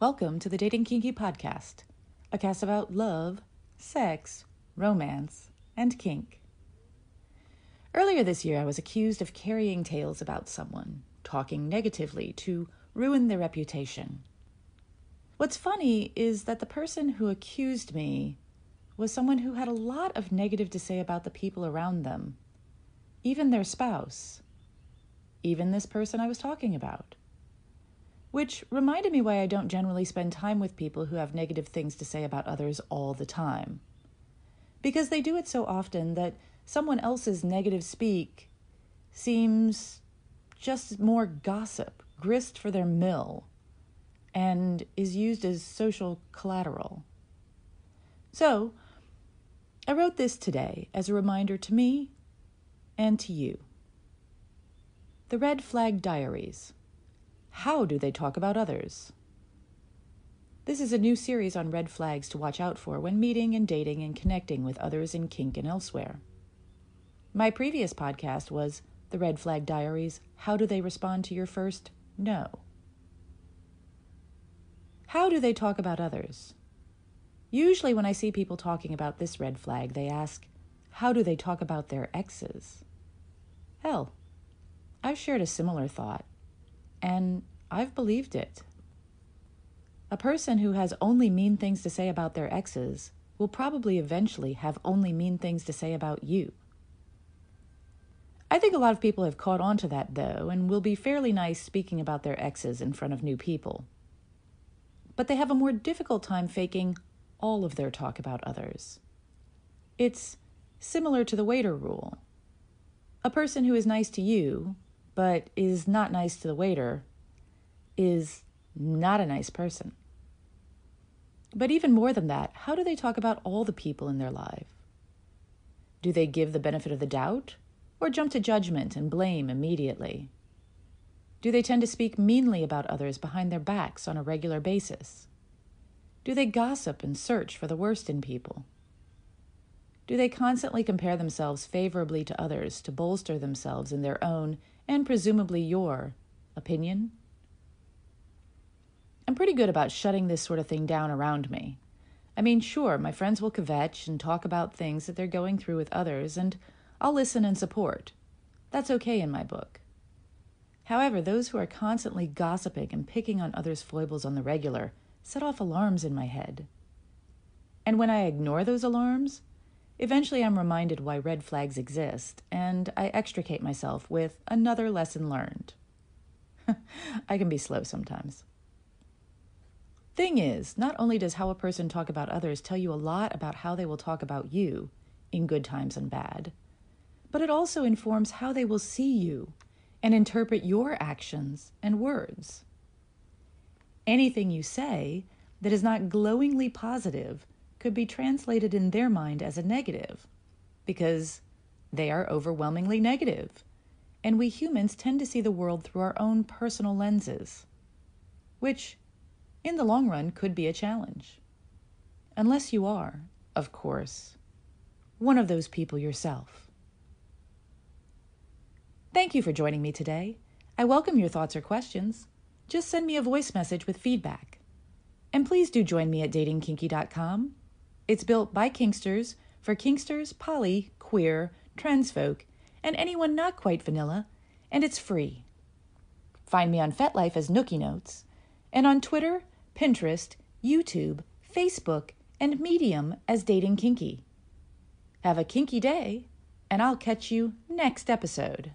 Welcome to the Dating Kinky Podcast, a cast about love, sex, romance, and kink. Earlier this year, I was accused of carrying tales about someone, talking negatively to ruin their reputation. What's funny is that the person who accused me was someone who had a lot of negative to say about the people around them, even their spouse, even this person I was talking about which reminded me why I don't generally spend time with people who have negative things to say about others all the time. Because they do it so often that someone else's negative speak seems just more gossip, grist for their mill, and is used as social collateral. So, I wrote this today as a reminder to me and to you. The Red Flag Diaries. How do they talk about others? This is a new series on red flags to watch out for when meeting and dating and connecting with others in kink and elsewhere. My previous podcast was The Red Flag Diaries How Do They Respond to Your First No? How do they talk about others? Usually, when I see people talking about this red flag, they ask, How do they talk about their exes? Hell, I've shared a similar thought and I've believed it. A person who has only mean things to say about their exes will probably eventually have only mean things to say about you. I think a lot of people have caught on to that, though, and will be fairly nice speaking about their exes in front of new people. But they have a more difficult time faking all of their talk about others. It's similar to the waiter rule. A person who is nice to you but is not nice to the waiter is not a nice person. But even more than that, how do they talk about all the people in their life? Do they give the benefit of the doubt or jump to judgment and blame immediately? Do they tend to speak meanly about others behind their backs on a regular basis? Do they gossip and search for the worst in people? Do they constantly compare themselves favorably to others to bolster themselves in their own and presumably your opinion? Pretty good about shutting this sort of thing down around me. I mean, sure, my friends will kvetch and talk about things that they're going through with others, and I'll listen and support. That's okay in my book. However, those who are constantly gossiping and picking on others' foibles on the regular set off alarms in my head. And when I ignore those alarms, Eventually, I'm reminded why red flags exist, and I extricate myself with another lesson learned. I can be slow sometimes. Thing is, not only does how a person talk about others tell you a lot about how they will talk about you, in good times and bad, but it also informs how they will see you and interpret your actions and words. Anything you say that is not glowingly positive could be translated in their mind as a negative because they are overwhelmingly negative, and we humans tend to see the world through our own personal lenses, which, in the long run, could be a challenge. Unless you are, of course, one of those people yourself. Thank you for joining me today. I welcome your thoughts or questions. Just send me a voice message with feedback. And please do join me at datingkinky.com it's built by Kinksters for Kinksters, poly, queer, trans folk, and anyone not quite vanilla, and it's free. Find me on FetLife as Nookie Notes, and on Twitter, Pinterest, YouTube, Facebook, and Medium as Dating Kinky. Have a kinky day, and I'll catch you next episode.